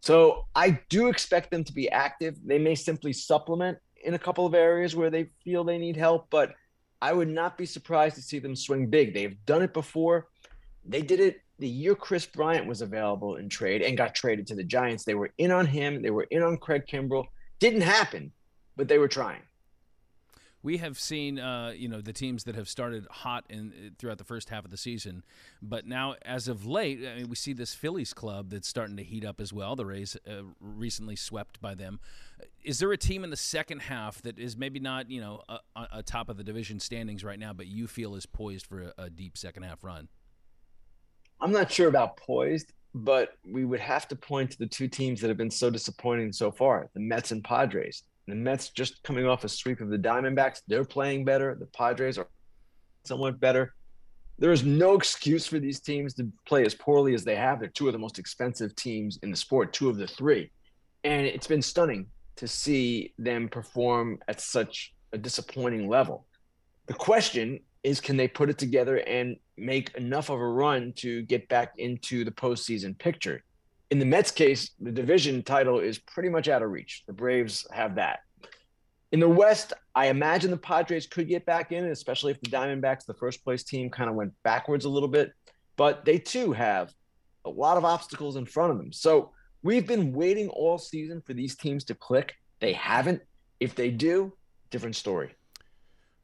So I do expect them to be active. They may simply supplement in a couple of areas where they feel they need help, but I would not be surprised to see them swing big. They've done it before. They did it the year Kris Bryant was available in trade and got traded to the Giants. They were in on him. They were in on Craig Kimbrel. Didn't happen, but they were trying we have seen uh, you know the teams that have started hot in throughout the first half of the season, but now as of late, I mean, we see this Phillies club that's starting to heat up as well. The Rays uh, recently swept by them. Is there a team in the second half that is maybe not you know a, a top of the division standings right now, but you feel is poised for a, a deep second half run? I'm not sure about poised, but we would have to point to the two teams that have been so disappointing so far: the Mets and Padres. The Mets just coming off a sweep of the Diamondbacks. They're playing better. The Padres are somewhat better. There is no excuse for these teams to play as poorly as they have. They're two of the most expensive teams in the sport, two of the three. And it's been stunning to see them perform at such a disappointing level. The question is can they put it together and make enough of a run to get back into the postseason picture? In the Mets case, the division title is pretty much out of reach. The Braves have that. In the West, I imagine the Padres could get back in, especially if the Diamondbacks, the first place team, kind of went backwards a little bit. But they too have a lot of obstacles in front of them. So we've been waiting all season for these teams to click. They haven't. If they do, different story.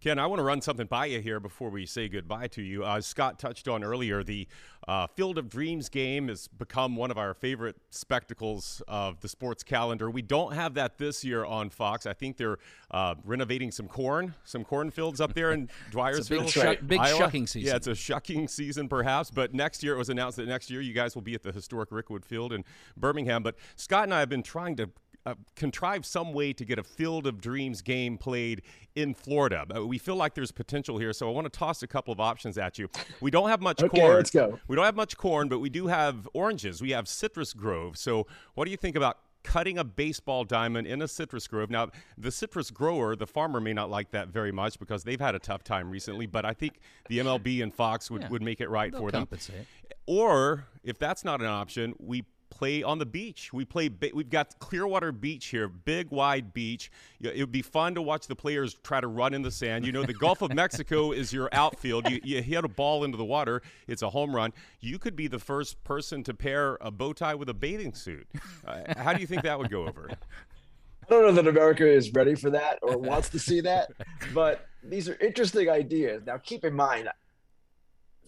Ken, I want to run something by you here before we say goodbye to you. Uh, Scott touched on earlier the uh, Field of Dreams game has become one of our favorite spectacles of the sports calendar. We don't have that this year on Fox. I think they're uh, renovating some corn, some cornfields up there in [LAUGHS] Dyersville. big, shuck, big shucking season. Yeah, it's a shucking season perhaps. But next year, it was announced that next year you guys will be at the historic Rickwood Field in Birmingham. But Scott and I have been trying to uh, contrive some way to get a Field of Dreams game played in Florida. Uh, we feel like there's potential here, so I want to toss a couple of options at you. We don't have much [LAUGHS] Okay, corn. let's go. We don't have much corn, but we do have oranges. We have citrus grove. So, what do you think about cutting a baseball diamond in a citrus grove? Now, the citrus grower, the farmer, may not like that very much because they've had a tough time recently. But I think the MLB and Fox would, Yeah. would make it right They'll for them. compensate. Or if that's not an option, we play on the beach. We play. We've got Clearwater Beach here, big wide beach. It would be fun to watch the players try to run in the sand. You know, the Gulf of Mexico [LAUGHS] is your outfield. You, you hit a ball into the water, it's a home run. You could be the first person to pair a bow tie with a bathing suit. Uh, how do you think that would go over? I don't know that America is ready for that or wants to see that, but these are interesting ideas. Now, keep in mind,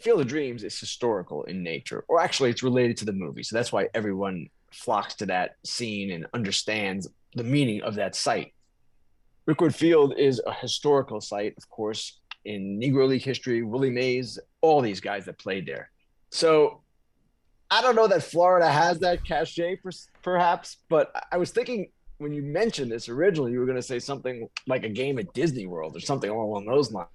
Field of Dreams is historical in nature, or actually, it's related to the movie. So that's why everyone flocks to that scene and understands the meaning of that site. Rickwood Field is a historical site, of course, in Negro League history. Willie Mays, all these guys that played there. So I don't know that Florida has that cachet, per- perhaps, but I- was thinking when you mentioned this originally, you were going to say something like a game at Disney World or something along those lines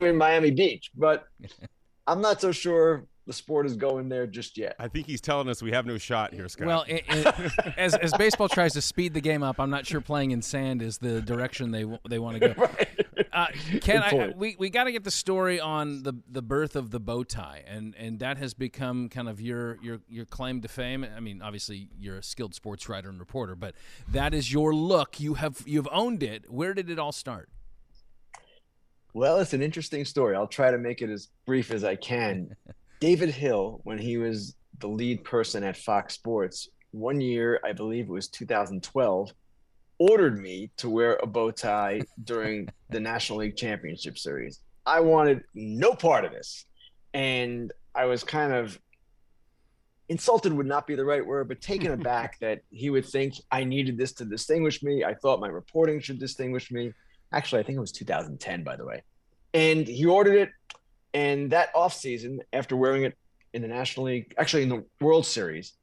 in Miami Beach, but [LAUGHS] I'm not so sure the sport is going there just yet. I think he's telling us we have no shot here, Scott. Well, it, it, [LAUGHS] as as baseball tries to speed the game up, I'm not sure playing in sand is the direction they they want to go. [LAUGHS] Uh, Ken, I, I- we we got to get the story on the the birth of the bow tie, and and that has become kind of your your your claim to fame. I mean, obviously you're a skilled sports writer and reporter, but that is your look. You have you've owned it. Where did it all start? Well, it's an interesting story. I'll try to make it as brief as I can. [LAUGHS] David Hill, when he was the lead person at Fox Sports, one year, I believe it was 2012, ordered me to wear a bow tie during the National League Championship Series. I wanted no part of this. And I was kind of insulted would not be the right word, but taken [LAUGHS] aback that he would think I needed this to distinguish me. I thought my reporting should distinguish me. Actually, I think it was 2010, by the way. And he ordered it. And that offseason, after wearing it in the National League, actually in the World Series,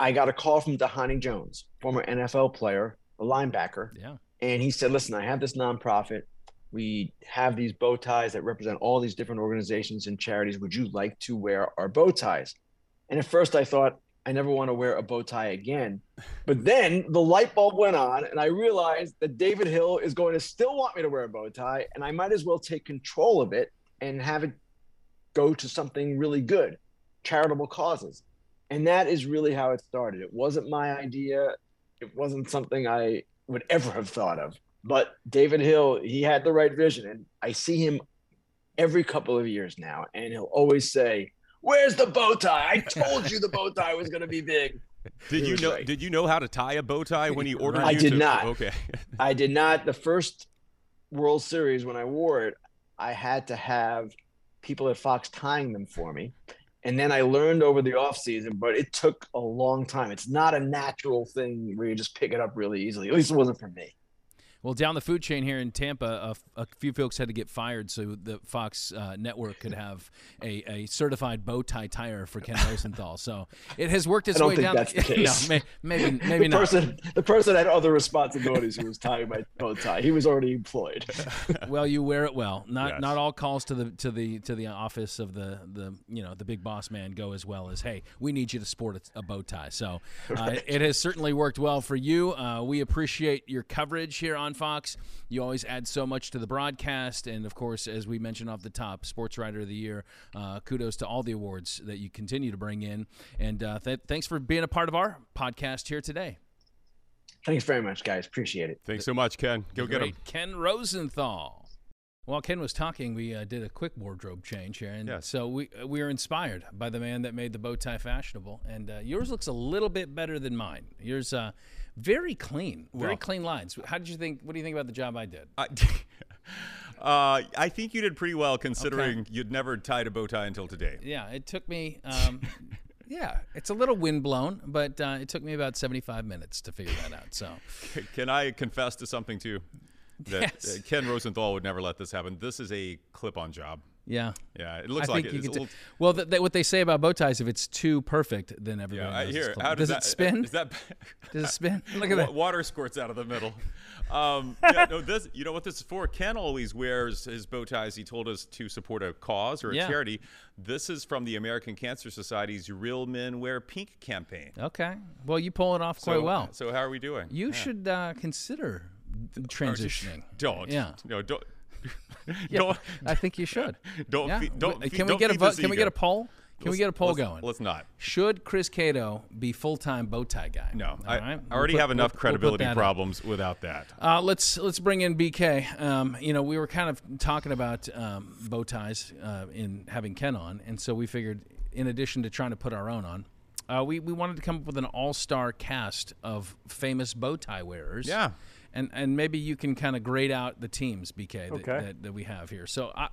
I got a call from Dhani Jones, former NFL player, a linebacker. Yeah. And he said, Listen, I have this nonprofit. We have these bow ties that represent all these different organizations and charities. Would you like to wear our bow ties? And at first I thought, I never want to wear a bow tie again. But then the light bulb went on, and I realized that David Hill is going to still want me to wear a bow tie, and I might as well take control of it and have it go to something really good, charitable causes. And that is really how it started. It wasn't my idea, it wasn't something I would ever have thought of. But David Hill, he had the right vision, and I see him every couple of years now, and he'll always say, Where's the bow tie? I [LAUGHS] told you the bow tie was going to be big. did he you know? right. Did you know how to tie a bow tie when he [LAUGHS] ordered I you? did to- not. Okay. [LAUGHS] I did not. The first World Series, when I wore it, I had to have people at Fox tying them for me. And then I learned over the off season, but it took a long time. It's not a natural thing where you just pick it up really easily. At least it wasn't for me. Well, down the food chain here in Tampa, a, a few folks had to get fired so the Fox uh, network could have a, a certified bow tie tire for Ken Rosenthal. So it has worked its I don't way think down. that's the [LAUGHS] case. no, may, maybe maybe the not. person, the person had other responsibilities who was tying my bow tie. He was already employed. [LAUGHS] well, you wear it well. Not Yes. not all calls to the to the to the office of the the you know the big boss man go as well as hey, we need you to sport a, a bow tie. So uh, it has certainly worked well for you. Uh, we appreciate your coverage here on Fox. You always add so much to the broadcast, and of course, as we mentioned off the top, Sports Writer of the Year. Uh, kudos to all the awards that you continue to bring in, and uh, th- thanks for being a part of our podcast here today. Thanks very much, guys. Appreciate it. Thanks so much, Ken. Go get him. Ken Rosenthal. While Ken was talking, we uh, did a quick wardrobe change here, and Yes. so we uh, we were inspired by the man that made the bow tie fashionable. And uh, yours looks a little bit better than mine. Yours uh, very clean, very Well- clean lines. How did you think? What do you think about the job I did? I, [LAUGHS] Uh, I think you did pretty well considering you'd never tied a bow tie until today. Yeah, it took me. Um, [LAUGHS] yeah, it's a little windblown, but uh, it took me about 75 minutes to figure that out. So, Can I confess to something too? That Yes. Ken Rosenthal would never let this happen. This is a clip-on job. yeah. Yeah, it I looks like think it. you It's could. a t- little- well, th- th- what they say about bow ties, if it's too perfect, then everybody yeah, I hear. How does, does that, it [LAUGHS] spin? Is that Does it spin? [LAUGHS] Look at that. Water squirts out of the middle. Um, yeah, no, this. You know what this is for? Ken always wears his bow ties. He told us to support a cause or a Yeah. charity. This is from the American Cancer Society's "Real Men Wear Pink" campaign. Okay. Well, you pull it off quite so, well. So how are we doing? You Yeah. should uh, consider transitioning. Don't. Yeah. No. Don't. [LAUGHS] Yeah, don't. I think you should. [LAUGHS] Don't Yeah. fe- don't Can we don't get a vote? Can we get a poll? Can we Let's- get a poll let's- going? Let's not. Should Chris Cato be full time bow tie guy? No, All I, right? I already We'll have enough we'll- we'll put credibility in. problems without that. Uh, let's let's bring in BK. Um, you know, we were kind of talking about um, bow ties uh, in having Ken on, and so we figured, in addition to trying to put our own on, uh, we we wanted to come up with an all star cast of famous bow tie wearers. Yeah. And and maybe you can kind of grade out the teams, BK, that, Okay. that, that we have here. So. I,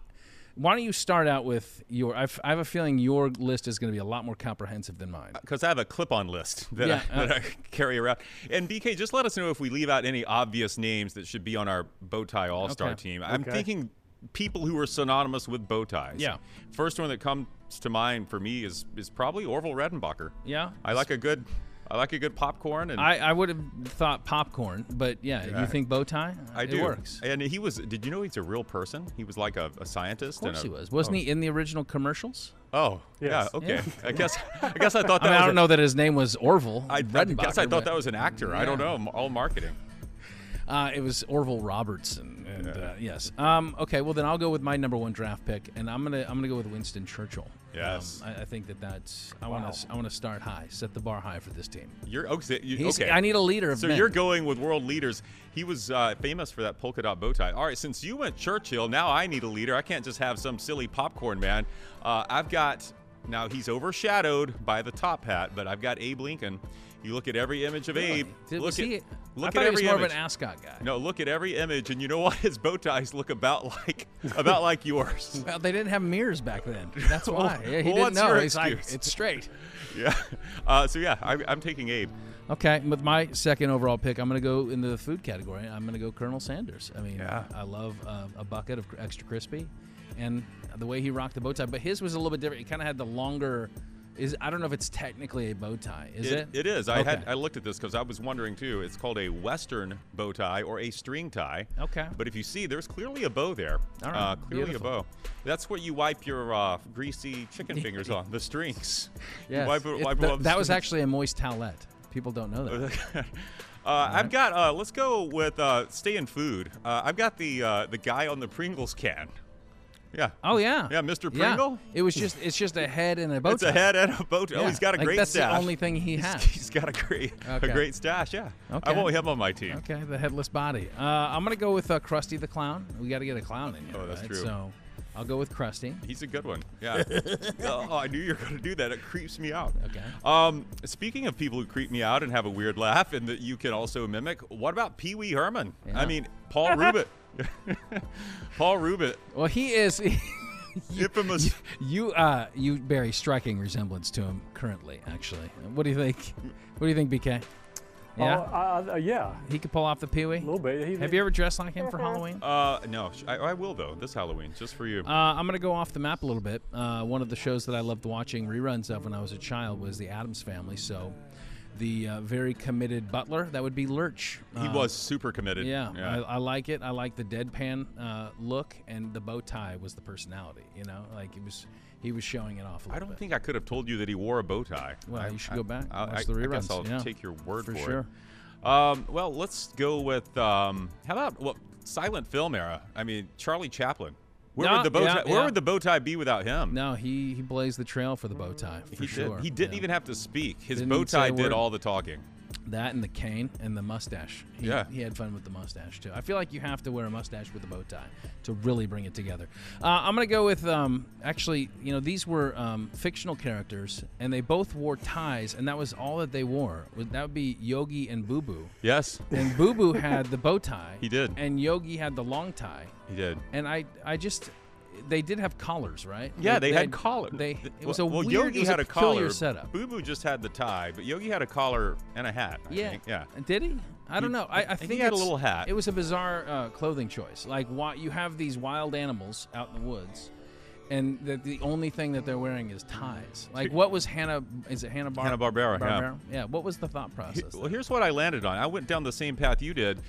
why don't you start out with your? I've, I have a feeling your list is going to be a lot more comprehensive than mine. because I have a clip-on list [LAUGHS] that, Yeah, I, that uh, I carry around. And BK, just let us know if we leave out any obvious names that should be on our bow tie all-star Okay. team. I'm Okay. thinking people who are synonymous with bow ties. Yeah. First one that comes to mind for me is is probably Orville Redenbacher. Yeah, I like a good, I like a good popcorn, and I, I would have thought popcorn, but yeah, Yeah. you think bow tie? I it do. works. And he was. Did you know he's a real person? He was like a, a scientist. Of course and he a, was. Wasn't oh. he in the original commercials? Oh, Yes. yeah. Okay. Yeah. I guess. I guess I thought [LAUGHS] that I mean, was. I don't a- know that his name was Orville. I, I guess I thought that was an actor. I don't know. All marketing. Uh, it was Orville Robertson. And, uh, yes. Um, okay. Well, then I'll go with my number one draft pick, and I'm gonna I'm gonna go with Winston Churchill. Yes. Um, I, I think that that's I want to I want to start high, set the bar high for this team. You're okay. You, okay. I need a leader of So men. you're going with world leaders. He was uh, famous for that polka dot bow tie. All right, since you went Churchill, now I need a leader. I can't just have some silly popcorn man. Uh, I've got now he's overshadowed by the top hat, but I've got Abe Lincoln. You look at every image of Abe. Did, look at he, look I at every more image. of an ascot guy. no, look at every image, and you know what? [LAUGHS] His bow ties look about like about like yours. [LAUGHS] Well, they didn't have mirrors back then. [LAUGHS] That's why. Yeah, he Well, didn't know. He's like, it's straight. Yeah. Uh, so yeah, I, I'm taking Abe. Okay, with my second overall pick, I'm going to go into the food category. I'm going to go Colonel Sanders. I mean, Yeah. I love uh, a bucket of extra crispy, and the way he rocked the bow tie. But his was a little bit different. He kind of had the longer. Is I don't know if it's technically a bow tie. Is it? It is. I had I looked at this because I was wondering too. It's called a Western bow tie or a string tie. Okay. But if you see, there's clearly a bow there. All right. Uh, clearly Beautiful. a bow. That's what you wipe your uh, greasy chicken fingers on. The strings. [LAUGHS] Yes. wipe it- It- wipe th- them on the that was actually a moist towelette. People don't know that. [LAUGHS] Uh, I've got. Uh, let's go with uh, stay in food. Uh, I've got the uh, the guy on the Pringles can. Yeah. Oh yeah. Yeah, Mr. Yeah. Pringle? It was just it's just a head and a bow It's tie. a head and a boat. Oh, Yeah, he's got a like, great that's stash. the only thing he He's- has. [LAUGHS] he's got a great Okay. a great stash. Yeah. Okay. I want him on my team. Okay, the headless body. Uh, I'm gonna go with uh, Krusty the Clown. We got to get a clown in here. Oh, that's right? true. So I'll go with Krusty. He's a good one. Yeah. [LAUGHS] oh, I knew you were going to do that. It creeps me out. Okay. Um, speaking of people who creep me out and have a weird laugh and that you can also mimic, what about Pee Wee Herman? Yeah. I mean, Paul [LAUGHS] Rubit. [LAUGHS] Paul Reubens, Well, he is. infamous. you uh, you bear a striking resemblance to him currently. Actually, what do you think? What do you think, BK? Yeah, Oh, I, I, yeah, he could pull off the Pee Wee. a little bit. He, Have you ever dressed like him for Halloween? [LAUGHS] Uh, no, I, I will though this Halloween, just for you. Uh, I'm going to go off the map a little bit. Uh, one of the shows that I loved watching reruns of when I was a child was The Addams Family. So, the uh, very committed butler, that would be Lurch. he Uh, was super committed. Yeah, I, I like it. I like the deadpan uh, look, and the bow tie was the personality. You know, like it was, he was showing it off a I little don't bit. think I could have told you that he wore a bow tie. Well, I- you should I- go back, I, watch I- the I guess reruns, I'll yeah. take your word For for, sure. it. Um, well, let's go with um, how about well, silent film era? I mean, Charlie Chaplin. Where Yeah, would the bow yeah, tie, Where yeah. would the bow tie be without him? No, he he blazed the trail for the bow tie for he sure. did. He didn't even have to speak. His Didn't bow even say a tie did all the talking. That and the cane and the mustache. He, Yeah. he had fun with the mustache too. I feel like you have to wear a mustache with a bow tie to really bring it together. Uh, I'm gonna go with um, actually, you know, these were um, fictional characters, and they both wore ties, and that was all that they wore. That would be Yogi and Boo Boo. Yes, And Boo Boo had the bow tie. [LAUGHS] He did. And Yogi had the long tie. he did. And I, I just, they did have collars, right? Yeah, they, had collars. They, Th- it was a well, weird, Yogi had a, collar. setup. Boo Boo just had the tie, but Yogi had a collar and a hat. I Yeah. think. yeah. Did he? I don't He- know. I, I think he had a little hat. It was a bizarre uh, clothing choice. Like, why you have these wild animals out in the woods, and that the only thing that they're wearing is ties. Like, what was Hanna? Is it Hanna Bar- Hanna-Barbera, yeah. Yeah. What was the thought He- process? well, here's what I landed on. I went down the same path you did.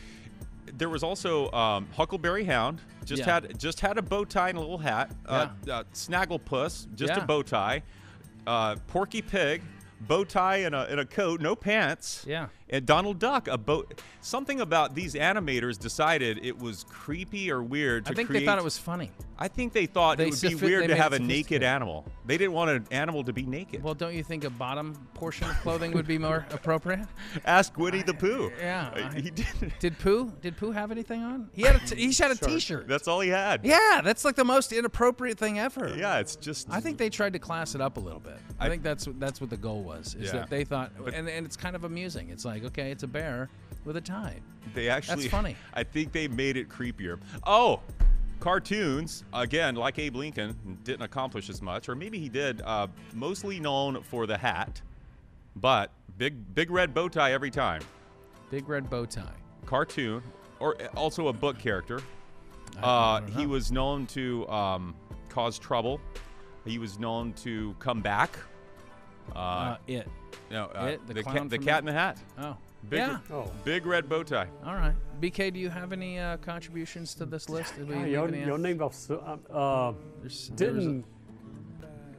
There was also um, Huckleberry Hound. Just Yeah. had just had a bow tie and a little hat. Uh, uh, Snagglepuss, just Yeah. a bow tie. Uh, Porky Pig, bow tie and a, and a coat, no pants. Yeah. And Donald Duck, a bow. Something about these animators decided it was creepy or weird to I think create. they thought it was funny. I think they thought They it would be weird to have a naked animal. They didn't want an animal to be naked. Well, don't you think a bottom portion of clothing would be more appropriate? [LAUGHS] Ask Winnie the Pooh. Yeah, Uh, I- he did. [LAUGHS] Did Pooh? Did Pooh have anything on? He had a t- he had a T-shirt. That's all he had. yeah, that's like the most inappropriate thing ever. Yeah, it's just. I think they tried to class it up a little bit. I, I- think that's what- that's what the goal was. Is Yeah. that they thought, and, and it's kind of amusing. It's like, okay, it's a bear with a tie. they actually. That's [LAUGHS] funny. I think they made it creepier. Oh, cartoons again, like Abe Lincoln, didn't accomplish as much, or maybe he did. Uh, mostly known for the hat, but big big red bow tie every time. Big red bow tie. Cartoon, or uh, also a book character. Uh, he was known to um, cause trouble. He was known to come back. Uh, Uh, it. no, uh, it, the the, clown cat, the cat in the hat. Oh. Big, yeah. Oh. big red bow tie. All right. BK, do you have any uh, contributions to this list? Did we Ah, your, your name off. so- um, Uh, There's- there was a- didn't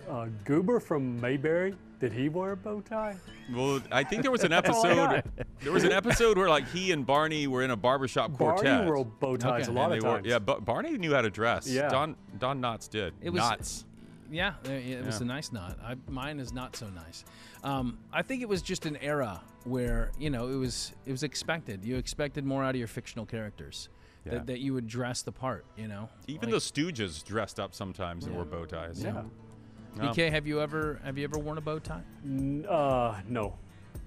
uh, Goober from Mayberry? Did he wear a bow tie? Well, I think there was an [LAUGHS] episode. there was an episode where like he and Barney were in a barbershop quartet. Barney wore bow ties Okay. a lot and of they wore, times. yeah, but Barney knew how to dress. Yeah. Don Don Knotts did. It was- Knotts. Yeah, uh, it was a nice knot. I, mine is not so nice. Um, I think it was just an era where you know it was it was expected. You expected more out of your fictional characters. Yeah. That, that you would dress the part. You know. Even Like, the Stooges dressed up sometimes and wore bow ties. Yeah. No. BK, have you ever have you ever worn a bow tie? N- Uh, no.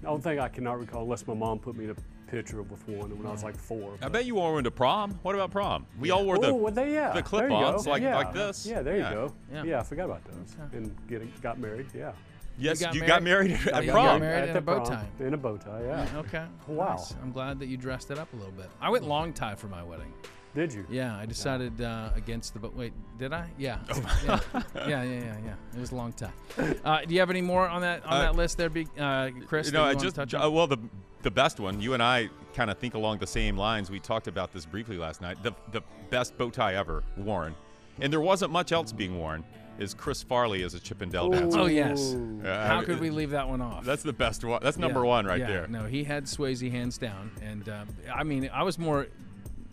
I don't think I cannot recall unless my mom put me in a picture with one when I was like four. I bet you wore one to prom. What about prom? We all wore the oh, well, they, yeah. the there you clip-ons like yeah. like this. Yeah, there Yeah. you go. Yeah. Yeah. I forgot about those. And getting got married. Yeah. Yes, got you got married? married Yeah, at oh, you prom. got married At in the a bow prom, tie. In a bow tie. Yeah. Mm, okay. Wow. nice. I'm glad that you dressed it up a little bit. I went long tie for my wedding. Did you? Yeah, I decided uh, against the. But wait, did I? Yeah. Oh. yeah. [LAUGHS] yeah, yeah, yeah, yeah. It was a long time. Uh, do you have any more on that on Uh, that list there, Big uh, Chris? You that know, you I wanna just touch uh, on? well the the best one. You and I kind of think along the same lines. We talked about this briefly last night. The the best bow tie ever worn, and there wasn't much else being worn. Is Chris Farley as a Chippendale dancer? Oh yes. Uh, How could we leave that one off? That's the best one. That's number Yeah, one right yeah, there. No, he had Swayze hands down, and uh, I mean, I was more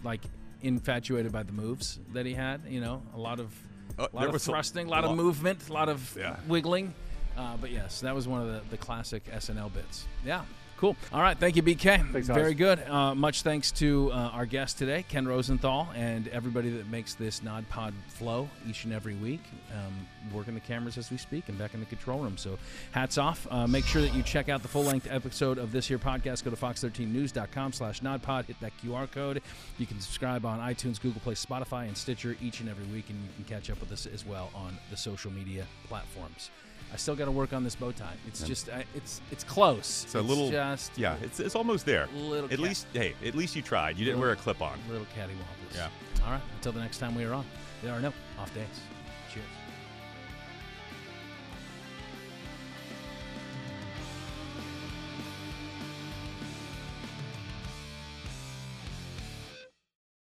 like infatuated by the moves that he had. You know, a lot of Uh, a lot of was thrusting, a lot lot- of movement, a lot of Yeah. wiggling. Uh, but yes, that was one of the, the classic SNL bits. Yeah. Cool. All right. Thank you, BK. Thanks, Very good. Uh, much thanks to uh, our guest today, Ken Rosenthal, and everybody that makes this Nod Pod flow each and every week. Um, working the cameras as we speak and back in the control room. So hats off. Uh, make sure that you check out the full-length episode of this here podcast. Go to fox13news.com slash nodpod. Hit that QR code. You can subscribe on iTunes, Google Play, Spotify, and Stitcher each and every week, and you can catch up with us as well on the social media platforms. I still got to work on this bow tie. It's just, I, it's it's close. It's a little. just yeah, it's, it's almost there. Little At least, hey, at least you tried. You didn't wear a clip on. little cattywampus. Yeah. All right. Until the next time we are on, there are no off days.